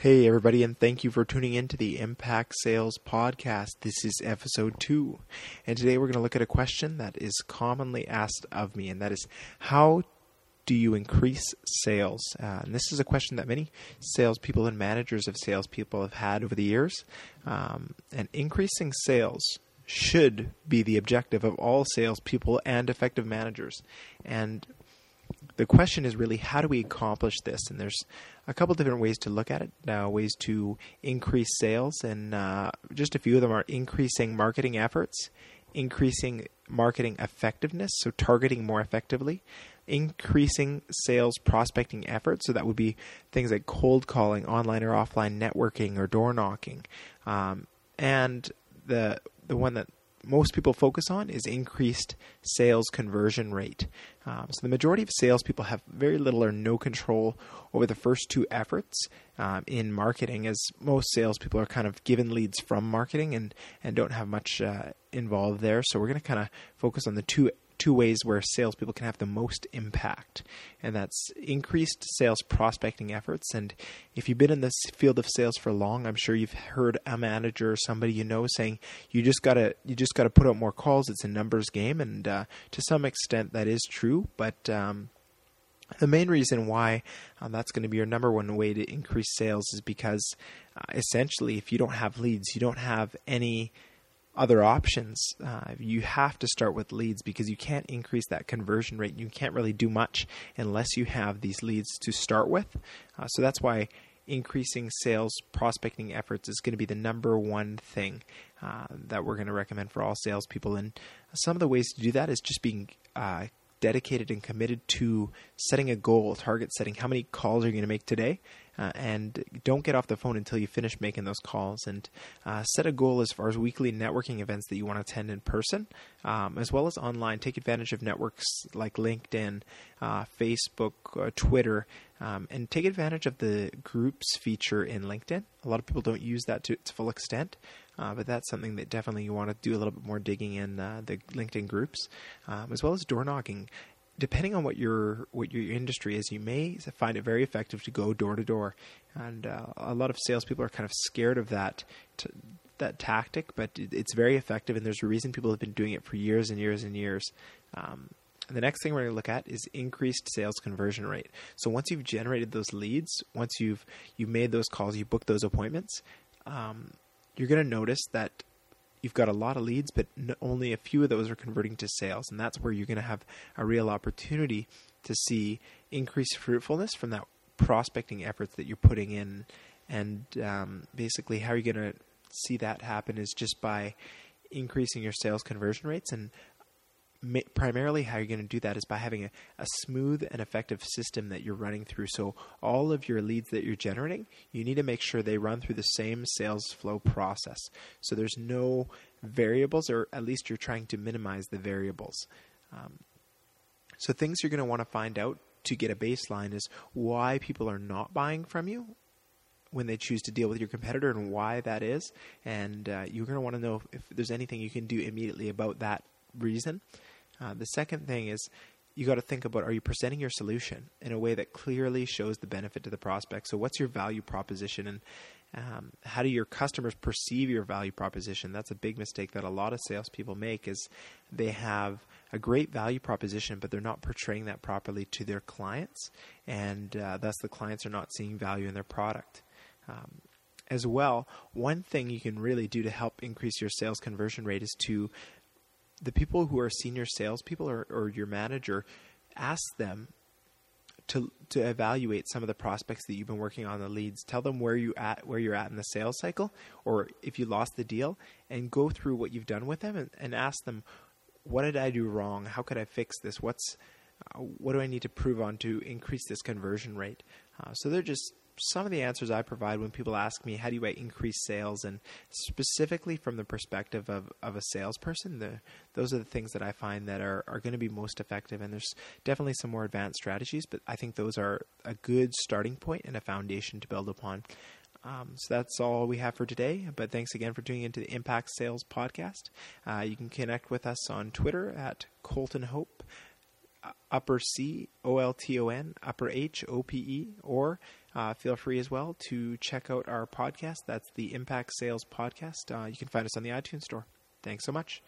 Hey, everybody, and thank you for tuning in to the Impact Sales Podcast. This is episode two, and today we're going to look at a question that is commonly asked of me, and that is how do you increase sales? Uh, and this is a question that many salespeople and managers of salespeople have had over the years. Um, and increasing sales should be the objective of all salespeople and effective managers. And the question is really how do we accomplish this? And there's a couple different ways to look at it. Uh, ways to increase sales, and uh, just a few of them are increasing marketing efforts, increasing marketing effectiveness, so targeting more effectively, increasing sales prospecting efforts. So that would be things like cold calling, online or offline networking, or door knocking, um, and the the one that most people focus on is increased sales conversion rate. Um, so the majority of salespeople have very little or no control over the first two efforts um, in marketing, as most salespeople are kind of given leads from marketing and and don't have much uh, involved there. So we're going to kind of focus on the two two ways where salespeople can have the most impact, and that's increased sales prospecting efforts. And if you've been in this field of sales for long, I'm sure you've heard a manager or somebody you know saying you just gotta you just gotta put out more calls. It's a numbers game, and uh, to some extent that is true, but um, the main reason why um, that's going to be your number one way to increase sales is because uh, essentially, if you don't have leads, you don't have any other options, uh, you have to start with leads because you can't increase that conversion rate. You can't really do much unless you have these leads to start with. Uh, so that's why increasing sales prospecting efforts is going to be the number one thing uh, that we're going to recommend for all salespeople. And some of the ways to do that is just being uh, dedicated and committed to setting a goal, target setting. How many calls are you going to make today? Uh, and don't get off the phone until you finish making those calls. And uh, set a goal as far as weekly networking events that you want to attend in person, um, as well as online. Take advantage of networks like LinkedIn, uh, Facebook, uh, Twitter, um, and take advantage of the groups feature in LinkedIn. A lot of people don't use that to its full extent. Uh, but that's something that definitely you want to do a little bit more digging in uh, the LinkedIn groups, um, as well as door knocking depending on what your what your industry is, you may find it very effective to go door to door, and uh, a lot of salespeople are kind of scared of that that tactic, but it's very effective, and there's a reason people have been doing it for years and years and years. Um, the next thing we're going to look at is increased sales conversion rate. So once you've generated those leads, once you've you made those calls, you booked those appointments, um, you're going to notice that you've got a lot of leads, but only a few of those are converting to sales. And that's where you're going to have a real opportunity to see increased fruitfulness from that prospecting efforts that you're putting in. And um, basically, how you're going to see that happen is just by increasing your sales conversion rates and primarily how you're going to do that is by having a, a, smooth and effective system that you're running through. So all of your leads that you're generating, you need to make sure they run through the same sales flow process. So there's no variables, or at least you're trying to minimize the variables. Um, so things you're going to want to find out to get a baseline is why people are not buying from you when they choose to deal with your competitor and why that is. And uh, you're going to want to know if there's anything you can do immediately about that reason. Uh, the second thing is you got to think about are you presenting your solution in a way that clearly shows the benefit to the prospect? So, what's your value proposition and um, how do your customers perceive your value proposition? That's a big mistake that a lot of salespeople make. Is they have a great value proposition, but they're not portraying that properly to their clients, and uh, thus the clients are not seeing value in their product. Um, as well, one thing you can really do to help increase your sales conversion rate is to the people who are senior salespeople or, or your manager, ask them to to evaluate some of the prospects that you've been working on the leads. Tell them where you at where you're at in the sales cycle, or if you lost the deal, and go through what you've done with them and, and ask them, what did I do wrong? How could I fix this? What's uh, what do I need to prove on to increase this conversion rate? Uh, so they're just some of the answers I provide when people ask me how do I increase sales, and specifically from the perspective of, of a salesperson, the, those are the things that I find that are, are going to be most effective. And there's definitely some more advanced strategies, but I think those are a good starting point and a foundation to build upon. Um, so that's all we have for today. But thanks again for tuning into the Impact Sales Podcast. Uh, you can connect with us on Twitter at Colton Hope upper C O L T O N, upper H O P E, or uh, feel free as well to check out our podcast. That's the Impact Sales Podcast. Uh, you can find us on the iTunes Store. Thanks so much.